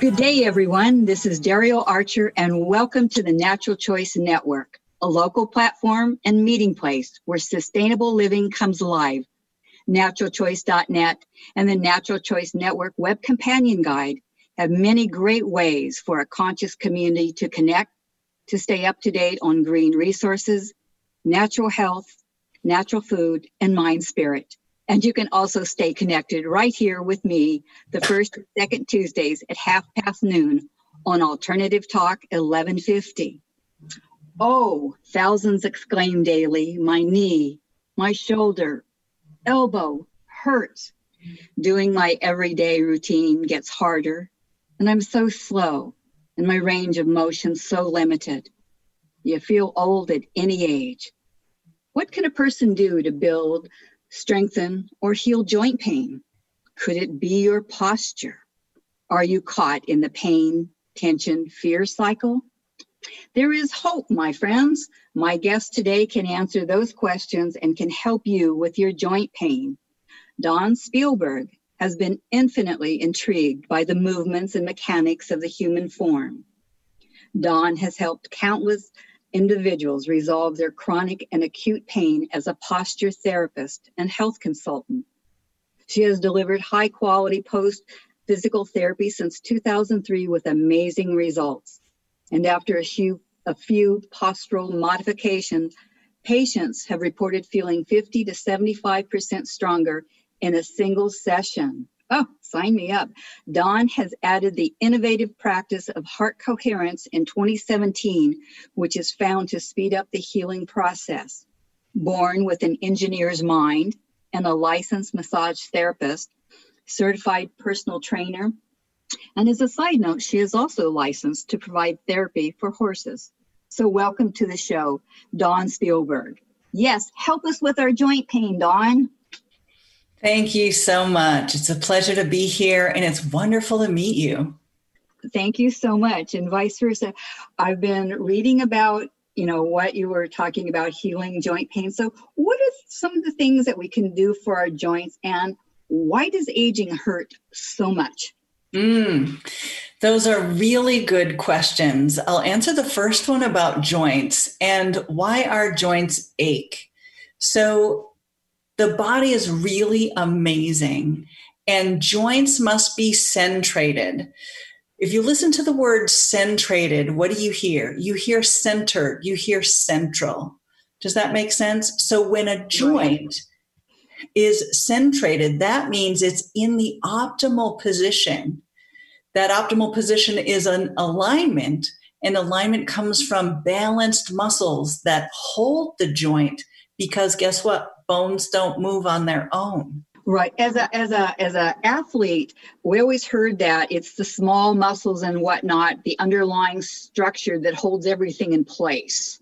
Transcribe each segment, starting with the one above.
Good day, everyone. This is Darielle Archer, and welcome to the Natural Choice Network, a local platform and meeting place where sustainable living comes alive. NaturalChoice.net and the Natural Choice Network Web Companion Guide have many great ways for a conscious community to connect, to stay up to date on green resources, natural health, natural food, and mind spirit. And you can also stay connected right here with me the first and second Tuesdays at half past noon on Alternative Talk 1150. Oh, thousands exclaim daily, my knee, my shoulder, elbow hurts. Doing my everyday routine gets harder, and I'm so slow, and my range of motion so limited. You feel old at any age. What can a person do to build strengthen, or heal joint pain? Could it be your posture? Are you caught in the pain, tension, fear cycle? There is hope, my friends. My guest today can answer those questions and can help you with your joint pain. Dawn Spielberg has been infinitely intrigued by the movements and mechanics of the human form. Dawn has helped countless individuals resolve their chronic and acute pain as a posture therapist and health consultant. She has delivered high quality post physical therapy since 2003 with amazing results. And after a few, a few postural modifications, patients have reported feeling 50 to 75% stronger in a single session. Oh, sign me up. Dawn has added the innovative practice of heart coherence in 2017, which is found to speed up the healing process. Born with an engineer's mind and a licensed massage therapist, certified personal trainer, and as a side note, she is also licensed to provide therapy for horses. So, welcome to the show, Dawn Spielberg. Yes, help us with our joint pain, Dawn. Thank you so much. It's a pleasure to be here and it's wonderful to meet you. Thank you so much. And vice versa. I've been reading about, you know, what you were talking about healing joint pain. So, what are some of the things that we can do for our joints and why does aging hurt so much? Mm, those are really good questions. I'll answer the first one about joints and why our joints ache. So, the body is really amazing and joints must be centrated. If you listen to the word centrated, what do you hear? You hear centered, you hear central. Does that make sense? So when a joint is centrated, that means it's in the optimal position. That optimal position is an alignment, and alignment comes from balanced muscles that hold the joint because guess what? Bones don't move on their own. Right. As a as a as a athlete, we always heard that it's the small muscles and whatnot, the underlying structure that holds everything in place.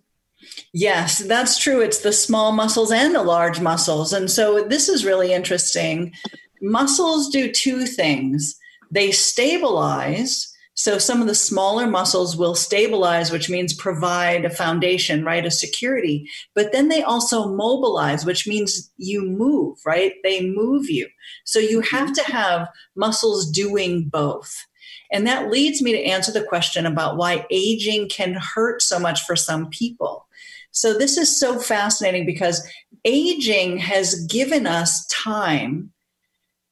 Yes, that's true. It's the small muscles and the large muscles. And so this is really interesting. Muscles do two things. They stabilize so some of the smaller muscles will stabilize, which means provide a foundation, right? A security. But then they also mobilize, which means you move, right? They move you. So you mm-hmm. have to have muscles doing both. And that leads me to answer the question about why aging can hurt so much for some people. So this is so fascinating because aging has given us time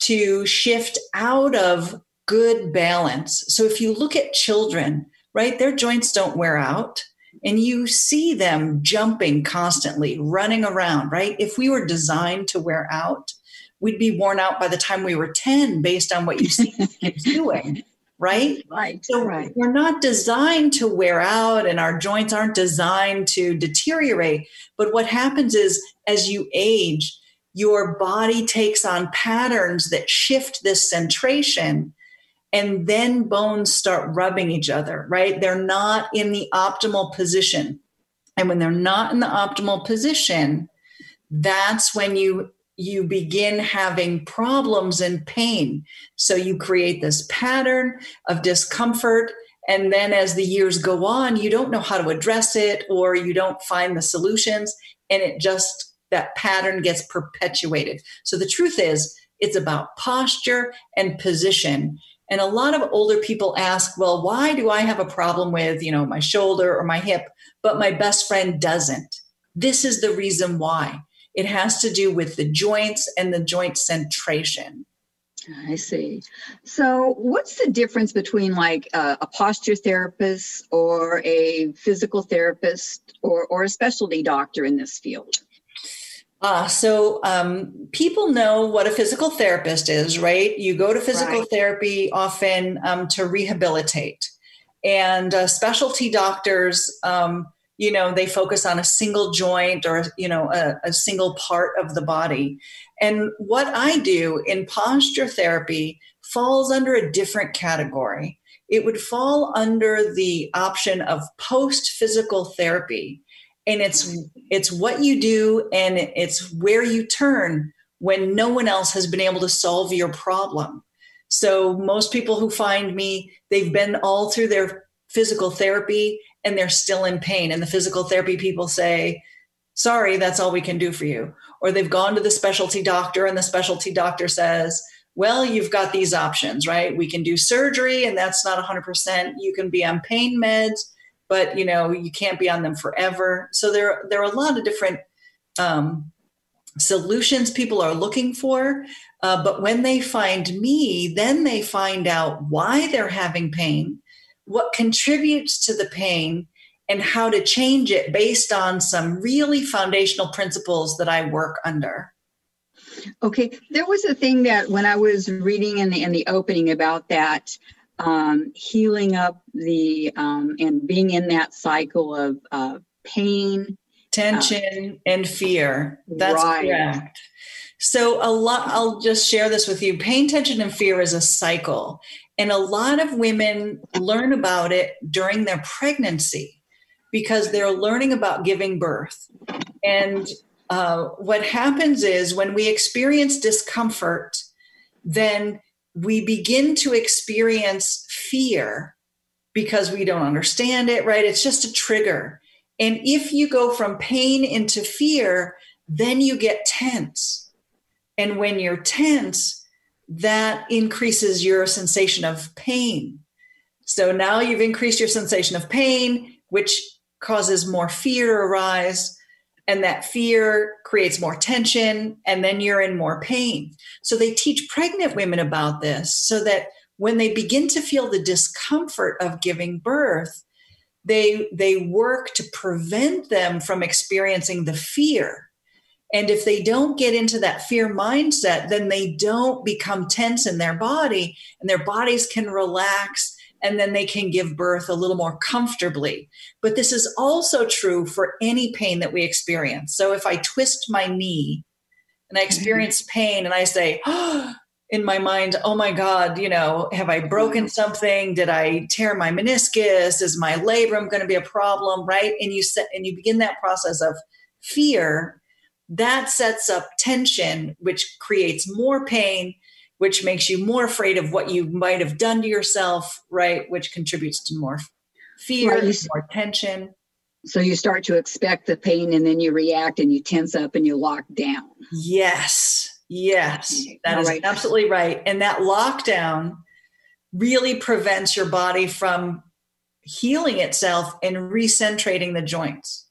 to shift out of good balance. So if you look at children, right, their joints don't wear out and you see them jumping constantly, running around, right? If we were designed to wear out, we'd be worn out by the time we were 10 based on what you see kids doing. Right? Right. So right. we're not designed to wear out and our joints aren't designed to deteriorate. But what happens is as you age, your body takes on patterns that shift this centration and then bones start rubbing each other, right? They're not in the optimal position. And when they're not in the optimal position, that's when you you begin having problems and pain. So you create this pattern of discomfort and then as the years go on, you don't know how to address it or you don't find the solutions and it just that pattern gets perpetuated. So the truth is it's about posture and position And a lot of older people ask, well, why do I have a problem with, you know, my shoulder or my hip, but my best friend doesn't? This is the reason why. It has to do with the joints and the joint centration. I see. So, what's the difference between like a, posture therapist or a physical therapist or, or a specialty doctor in this field? Uh, so um, people know what a physical therapist is, right? You go to physical right. therapy often um, to rehabilitate, and uh, specialty doctors, um, you know, they focus on a single joint or you know a, a single part of the body. And what I do in posture therapy falls under a different category. It would fall under the option of post physical therapy and it's it's what you do and it's where you turn when no one else has been able to solve your problem. So most people who find me they've been all through their physical therapy and they're still in pain. And the physical therapy people say sorry that's all we can do for you. Or they've gone to the specialty doctor and the specialty doctor says well you've got these options right? We can do surgery and that's not 100% you can be on pain meds but you know you can't be on them forever. So there there are a lot of different um, solutions people are looking for uh, but when they find me then they find out why they're having pain what contributes to the pain and how to change it based on some really foundational principles that i work under. Okay there was a thing that when i was reading in the in the opening about that um, healing up the um, and being in that cycle of uh, pain, tension, uh, and fear. That's right. correct. So a lot. I'll just share this with you. Pain, tension, and fear is a cycle, and a lot of women learn about it during their pregnancy because they're learning about giving birth. And uh, what happens is when we experience discomfort, then we begin to experience fear because we don't understand it, right? It's just a trigger. And if you go from pain into fear, then you get tense. And when you're tense, that increases your sensation of pain. So now you've increased your sensation of pain, which causes more fear to arise and that fear creates more tension and then you're in more pain so they teach pregnant women about this so that when they begin to feel the discomfort of giving birth they they work to prevent them from experiencing the fear and if they don't get into that fear mindset then they don't become tense in their body and their bodies can relax and then they can give birth a little more comfortably. But this is also true for any pain that we experience. So if I twist my knee and I mm-hmm. experience pain and I say, oh, in my mind, oh my God, you know, have I broken mm-hmm. something? Did I tear my meniscus? Is my labrum going to be a problem? Right. And you set and you begin that process of fear that sets up tension, which creates more pain, which makes you more afraid of what you might have done to yourself, right? Which contributes to more fear, right. more tension. So you start to expect the pain and then you react and you tense up and you lock down. Yes. Yes. that is right. absolutely right. And that lockdown really prevents your body from healing itself and recentrating the joints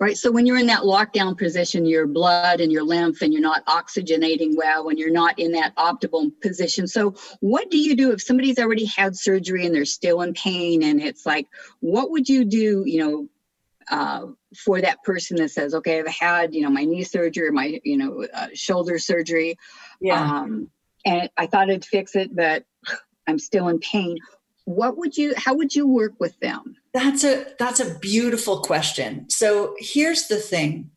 right? So when you're in that lockdown position, your blood and your lymph and you're not oxygenating well and you're not in that optimal position. So what do you do if somebody's already had surgery and they're still in pain and it's like, what would you do, you know, uh, for that person that says, okay, I've had, you know, my knee surgery my, you know, uh, shoulder surgery. Yeah. Um, and I thought I'd fix it, but I'm still in pain. What would you, how would you work with them? That's a that's a beautiful question. So here's the thing.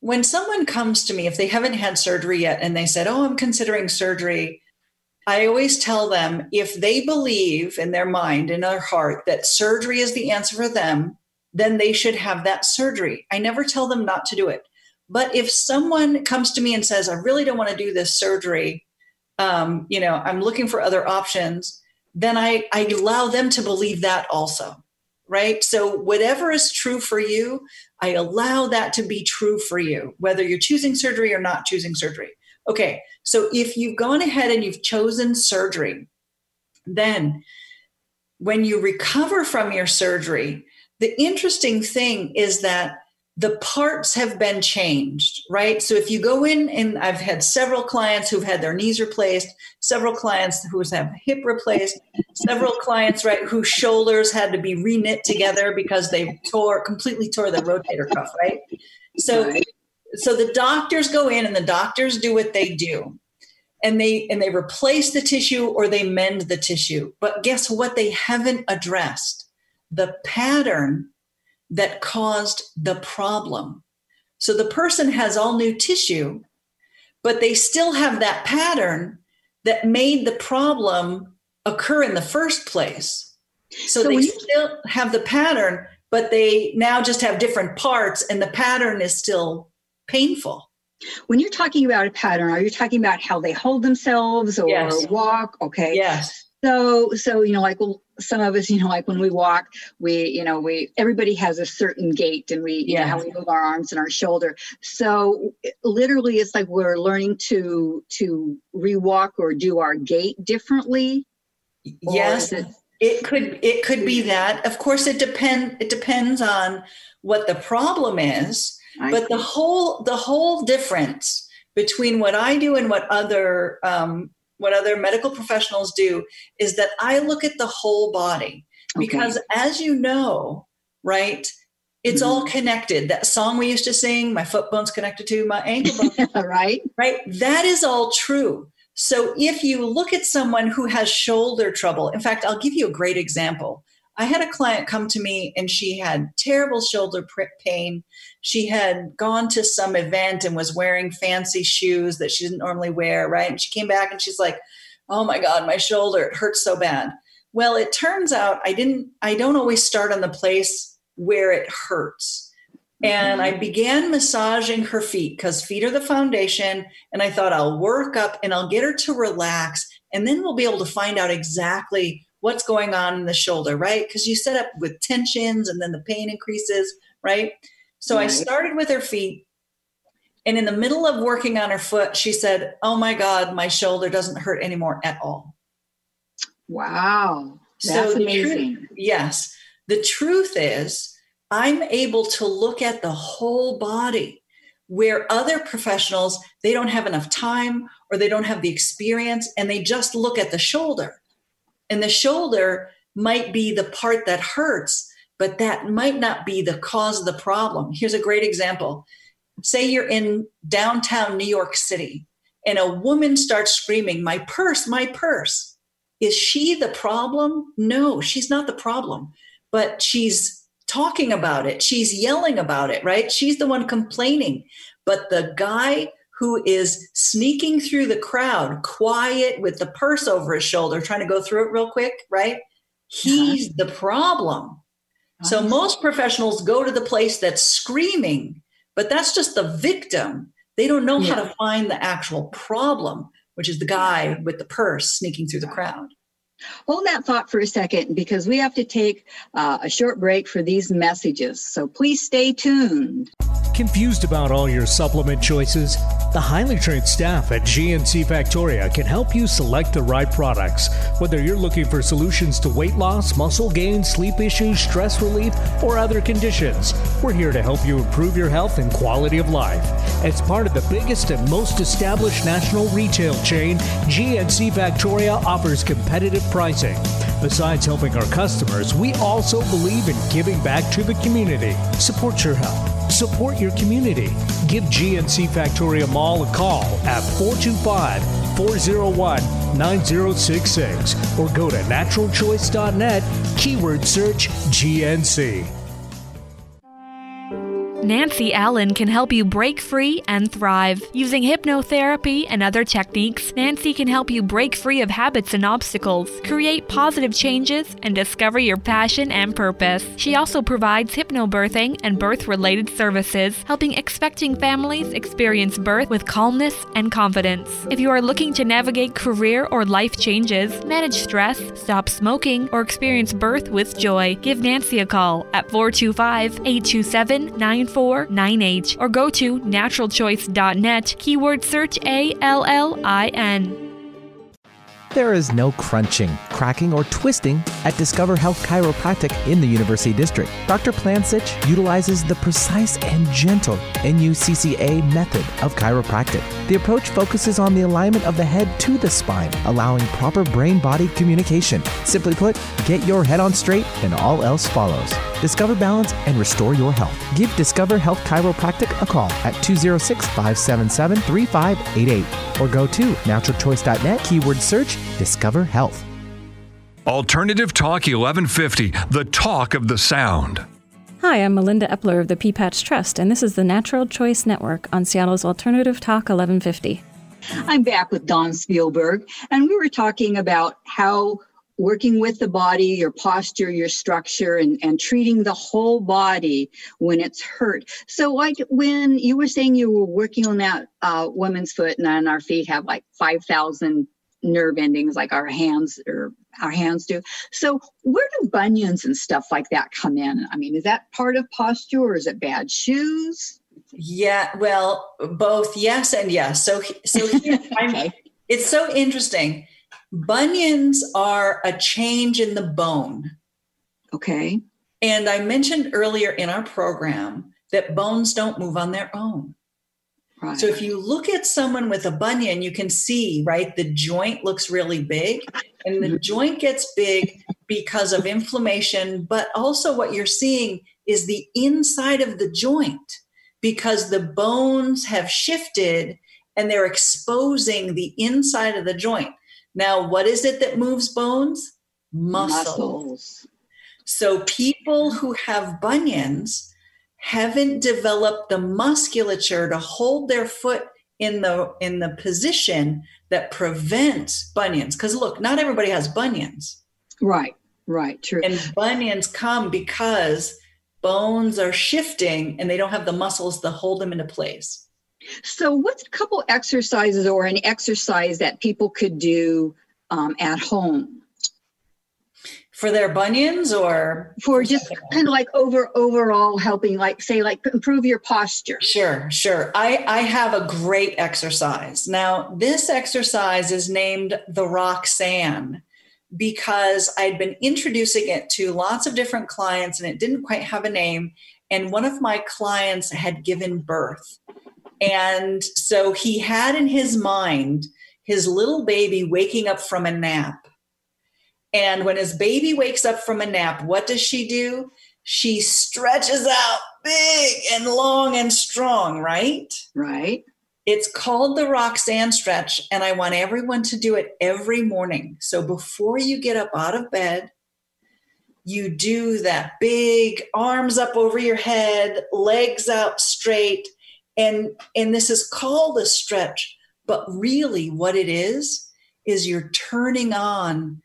When someone comes to me if they haven't had surgery yet and they said, "Oh, I'm considering surgery," I always tell them if they believe in their mind in their heart that surgery is the answer for them, then they should have that surgery. I never tell them not to do it. But if someone comes to me and says, "I really don't want to do this surgery," um, you know, I'm looking for other options, then I, I allow them to believe that also right? So, whatever is true for you, I allow that to be true for you, whether you're choosing surgery or not choosing surgery. Okay, so if you've gone ahead and you've chosen surgery, Then, when you recover from your surgery, the interesting thing is that the parts have been changed, right? So if you go in, and I've had several clients who've had their knees replaced, several clients who have hip replaced, several clients, right, whose shoulders had to be reknit together because they tore completely tore the rotator cuff, right? So, so the doctors go in and the doctors do what they do, and they and they replace the tissue or they mend the tissue. But guess what? They haven't addressed the pattern that caused the problem. So the person has all new tissue, but they still have that pattern that made the problem occur in the first place. So, so they still have the pattern, but they now just have different parts, and the pattern is still painful. When you're talking about a pattern, are you talking about how they hold themselves or yes. walk? Okay. Yes. So, so you know, like well, some of us, you know, like when we walk, we, you know, we everybody has a certain gait, and we, you know, how we move our arms and our shoulder. So, literally, it's like we're learning to to rewalk or do our gait differently. Yes, it, it could it could be that. Of course, it depend it depends on what the problem is. I but the whole the whole difference between what I do and what other um, what other medical professionals do is that I look at the whole body because as you know, right, it's mm-hmm. all connected. That song we used to sing, my foot bone's connected to my ankle bone. right. Right. That is all true. So if you look at someone who has shoulder trouble, in fact, I'll give you a great example. I had a client come to me and she had terrible shoulder pain. She had gone to some event and was wearing fancy shoes that she didn't normally wear, right? And she came back and she's like, "Oh my god, my shoulder, it hurts so bad." Well, it turns out I didn't I don't always start on the place where it hurts. And I mm-hmm. began massaging her feet because feet are the foundation. And I thought I'll work up and I'll get her to relax. And then we'll be able to find out exactly what's going on in the shoulder, right? Because you set up with tensions and then the pain increases, right? So right. I started with her feet. And in the middle of working on her foot, she said, Oh my God, my shoulder doesn't hurt anymore at all. Wow. That's so amazing. Truth, yes. The truth is, I'm able to look at the whole body where other professionals, they don't have enough time or they don't have the experience and they just look at the shoulder. And the shoulder might be the part that hurts, but that might not be the cause of the problem. Here's a great example. Say you're in downtown New York City and a woman starts screaming, My purse, my purse. Is she the problem? No, she's not the problem, but she's talking about it. She's yelling about it, right? She's the one complaining. But the guy who is sneaking through the crowd, quiet with the purse over his shoulder, trying to go through it real quick, right? He's uh-huh. the problem. So most professionals go to the place that's screaming, but that's just the victim. They don't know yeah. how to find the actual problem, which is the guy with the purse sneaking through the crowd. Hold that thought for a second because we have to take uh, a short break for these messages. So please stay tuned. Confused about all your supplement choices? The highly trained staff at GNC Factoria can help you select the right products. Whether you're looking for solutions to weight loss, muscle gain, sleep issues, stress relief, or other conditions, we're here to help you improve your health and quality of life. As part of the biggest and most established national retail chain, GNC Factoria offers competitive pricing. Besides helping our customers, we also believe in giving back to the community. Support your health Support your community. Give GNC Factoria Mall a call at 425 401 9066 or go to naturalchoice.net, keyword search GNC. Nancy Allin can help you break free and thrive. Using hypnotherapy and other techniques, Nancy can help you break free of habits and obstacles, create positive changes, and discover your passion and purpose. She also provides hypnobirthing and birth related services, helping expecting families experience birth with calmness and confidence. If you are looking to navigate career or life changes, manage stress, stop smoking, or experience birth with joy, give Nancy a call at 425 827 9498 or go to naturalchoice.net, keyword search A L L I N. There is no crunching cracking, or twisting at Discover Health Chiropractic in the University District. Dr. Plansich utilizes the precise and gentle NUCCA method of chiropractic. The approach focuses on the alignment of the head to the spine, allowing proper brain body communication. Simply put, get your head on straight and all else follows. Discover balance and restore your health. Give Discover Health Chiropractic a call at 206 577 3588 or go to naturalchoice.net, keyword search Discover Health. Alternative Talk 1150, the talk of the sound. Hi, I'm Melinda Epler of the P-Patch Trust, and this is the Natural Choice Network on Seattle's Alternative Talk 1150. I'm back with Dawn Spielberg, and we were talking about how working with the body, your posture, your structure, and, and treating the whole body when it's hurt. So, like when you were saying you were working on that uh, woman's foot, and then our feet have like 5,000 nerve endings, like our hands or our hands do. So, where do bunions and stuff like that come in? I mean, is that part of posture or is it bad shoes? Yeah, well, both yes and yes. So, so okay. it's so interesting Bunions are a change in the bone. Okay. And I mentioned earlier in our program that bones don't move on their own. Right. So if you look at someone with a bunion, you can see, right, the joint looks really big. And the mm-hmm. joint gets big because of inflammation, but also what you're seeing is the inside of the joint because the bones have shifted and they're exposing the inside of the joint. Now, what is it that moves bones? Muscles. Muscles. So people who have bunions haven't developed the musculature to hold their foot in the in the position that prevents bunions. Because look not everybody has bunions. Right right true. And bunions come because bones are shifting and they don't have the muscles to hold them into place. So, what's a couple exercises or an exercise that people could do um, at home? For their bunions or for just kind of like over overall helping like say like improve your posture. Sure, sure. I I have a great exercise. Now, this exercise is named the Roxanne because I'd been introducing it to lots of different clients and it didn't quite have a name and one of my clients had given birth and so he had in his mind his little baby waking up from a nap. And when his baby wakes up from a nap, what does she do? She stretches out big and long and strong, right? Right. It's called the Roxanne stretch, and I want everyone to do it every morning. So before you get up out of bed, you do that big arms up over your head, legs out straight, and and this is called a stretch but really what it is is you're turning on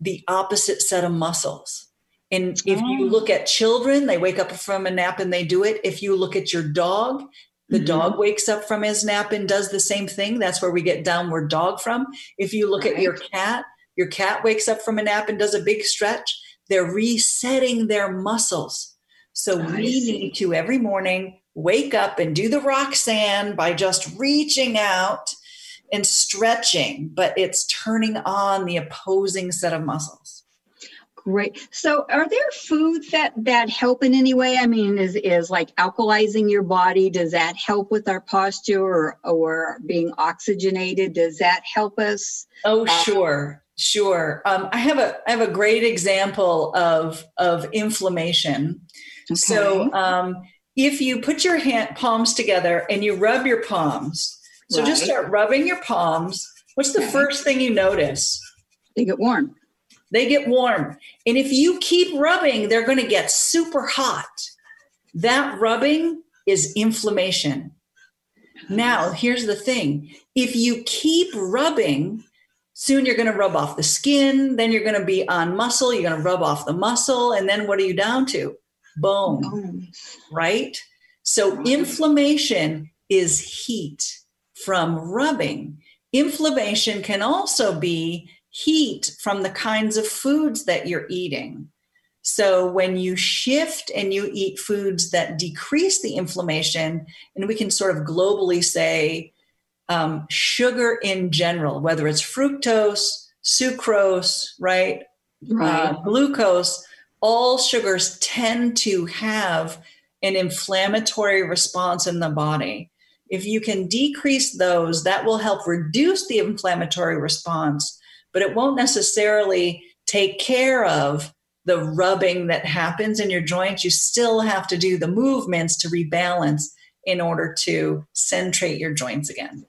the opposite set of muscles and if you oh. look at children they wake up from a nap and they do it if you look at your dog the mm-hmm. dog wakes up from his nap and does the same thing that's where we get downward dog from if you look right. at your cat your cat wakes up from a nap and does a big stretch they're resetting their muscles so I we see. need to every morning wake up and do the Roxanne by just reaching out and stretching, but it's turning on the opposing set of muscles. Great. So, are there foods that that help in any way? I mean, is is like alkalizing your body? Does that help with our posture, or or being oxygenated? Does that help us? Oh, sure, sure. Um, I have a I have a great example of of inflammation. Okay. So, um, if you put your hand palms together and you rub your palms, so right. just start rubbing your palms. What's the okay. first thing you notice? They get warm. They get warm. And if you keep rubbing, they're going to get super hot. That rubbing is inflammation. Now, here's the thing if you keep rubbing, soon you're going to rub off the skin, then you're going to be on muscle, you're going to rub off the muscle, and then what are you down to? bone, right? So inflammation is heat from rubbing. Inflammation can also be heat from the kinds of foods that you're eating. So when you shift and you eat foods that decrease the inflammation, and we can sort of globally say um, sugar in general, whether it's fructose, sucrose, right? Right. Uh, glucose, all sugars tend to have an inflammatory response in the body. If you can decrease those, that will help reduce the inflammatory response, but it won't necessarily take care of the rubbing that happens in your joints. You still have to do the movements to rebalance in order to centrate your joints again.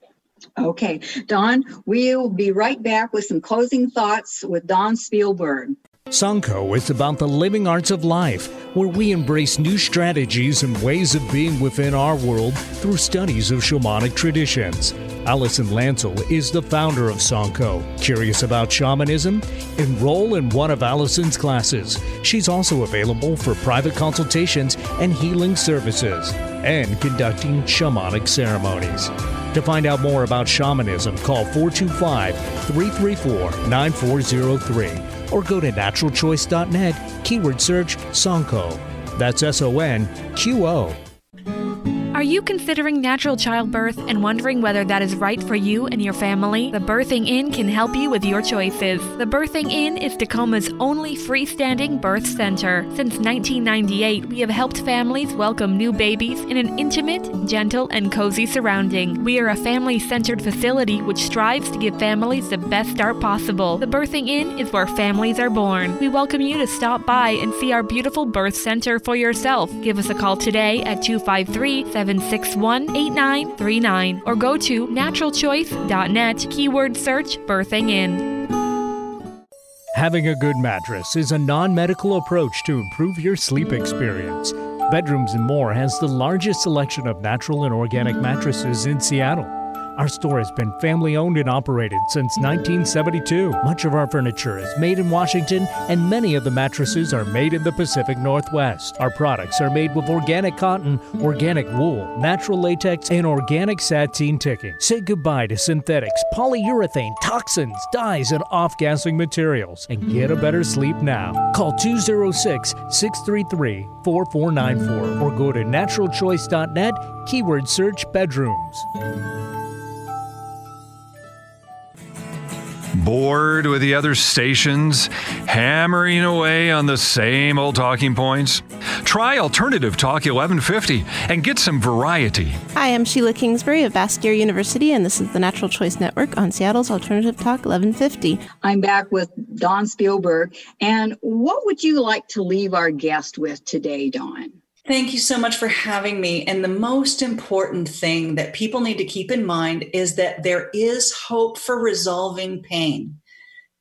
Okay, Dawn, we'll be right back with some closing thoughts with Dawn Spielberg. Sonqo is about the living arts of life, where we embrace new strategies and ways of being within our world through studies of shamanic traditions. Allison Lancel is the founder of Sonqo. Curious about shamanism? Enroll in one of Allison's classes. She's also available for private consultations and healing services and conducting shamanic ceremonies. To find out more about shamanism, call 425 334 9403 or go to naturalchoice.net, keyword search Sonqo. That's S O N Q O. Are you considering natural childbirth and wondering whether that is right for you and your family? The Birthing Inn can help you with your choices. The Birthing Inn is Tacoma's only freestanding birth center. Since 1998, we have helped families welcome new babies in an intimate, gentle, and cozy surrounding. We are a family centered facility which strives to give families the best start possible. The Birthing Inn is where families are born. We welcome you to stop by and see our beautiful birth center for yourself. Give us a call today at 253 761 8939 or go to naturalchoice.net, keyword search birthing Inn. Having a good mattress is a non medical approach to improve your sleep experience. Bedrooms and More has the largest selection of natural and organic mattresses in Seattle. Our store has been family owned and operated since 1972. Much of our furniture is made in Washington, and many of the mattresses are made in the Pacific Northwest. Our products are made with organic cotton, organic wool, natural latex, and organic sateen ticking. Say goodbye to synthetics, polyurethane, toxins, dyes, and off gassing materials, and get a better sleep now. Call 206 633 4494 or go to naturalchoice.net, keyword search bedrooms. Bored with the other stations, hammering away on the same old talking points? Try Alternative Talk 1150 and get some variety. Hi, I'm Sheila Kingsbury of Bastyr University, and this is the Natural Choice Network on Seattle's Alternative Talk 1150. I'm back with Dawn Spielberg. And what would you like to leave our guest with today, Dawn? Thank you so much for having me. And the most important thing that people need to keep in mind is that there is hope for resolving pain.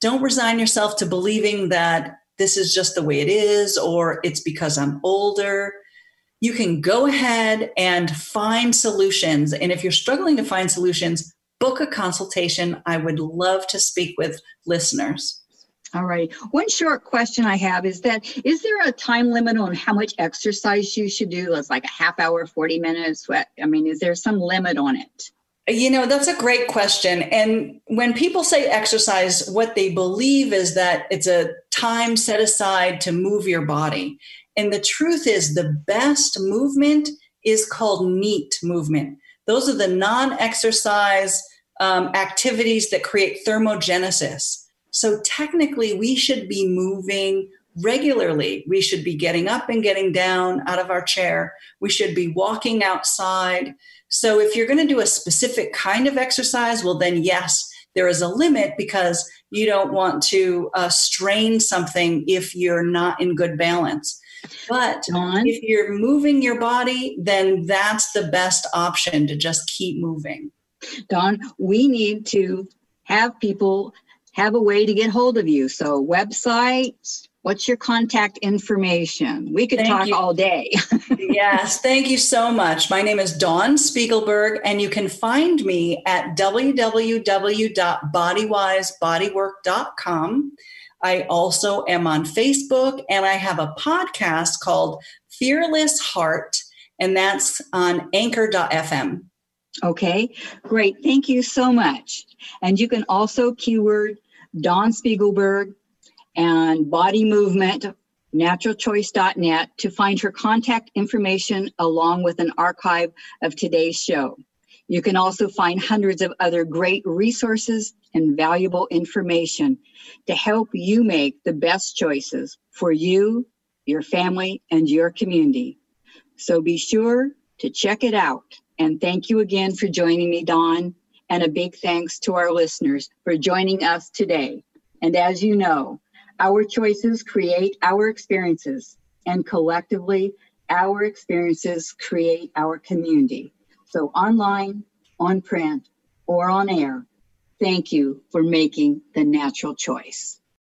Don't resign yourself to believing that this is just the way it is or it's because I'm older. You can go ahead and find solutions. And if you're struggling to find solutions, book a consultation. I would love to speak with listeners. All right. One short question I have is that is there a time limit on how much exercise you should do? It's like a half hour, 40 minutes. What I mean, is there some limit on it? You know, that's a great question. And when people say exercise, what they believe is that it's a time set aside to move your body. And the truth is, the best movement is called NEAT movement. Those are the non exercise um, activities that create thermogenesis. So technically, we should be moving regularly. We should be getting up and getting down out of our chair. We should be walking outside. So if you're going to do a specific kind of exercise, well, then yes, there is a limit because you don't want to uh, strain something if you're not in good balance. But Dawn? if you're moving your body, then that's the best option to just keep moving. Dawn, we need to have people have a way to get hold of you. So, website, what's your contact information? We could Thank talk you. all day. yes, thank you so much. My name is Dawn Spiegelberg, and you can find me at www.bodywisebodywork.com. I also am on Facebook, and I have a podcast called Fearless Heart, and that's on anchor.fm. okay, great. Thank you so much. And you can also keyword Dawn Spiegelberg and body movement, naturalchoice.net to find her contact information along with an archive of today's show. You can also find hundreds of other great resources and valuable information to help you make the best choices for you, your family, and your community. So be sure to check it out. And thank you again for joining me, Dawn. And a big thanks to our listeners for joining us today. And as you know, our choices create our experiences, and collectively, our experiences create our community. So, online, on print, or on air, thank you for making the natural choice.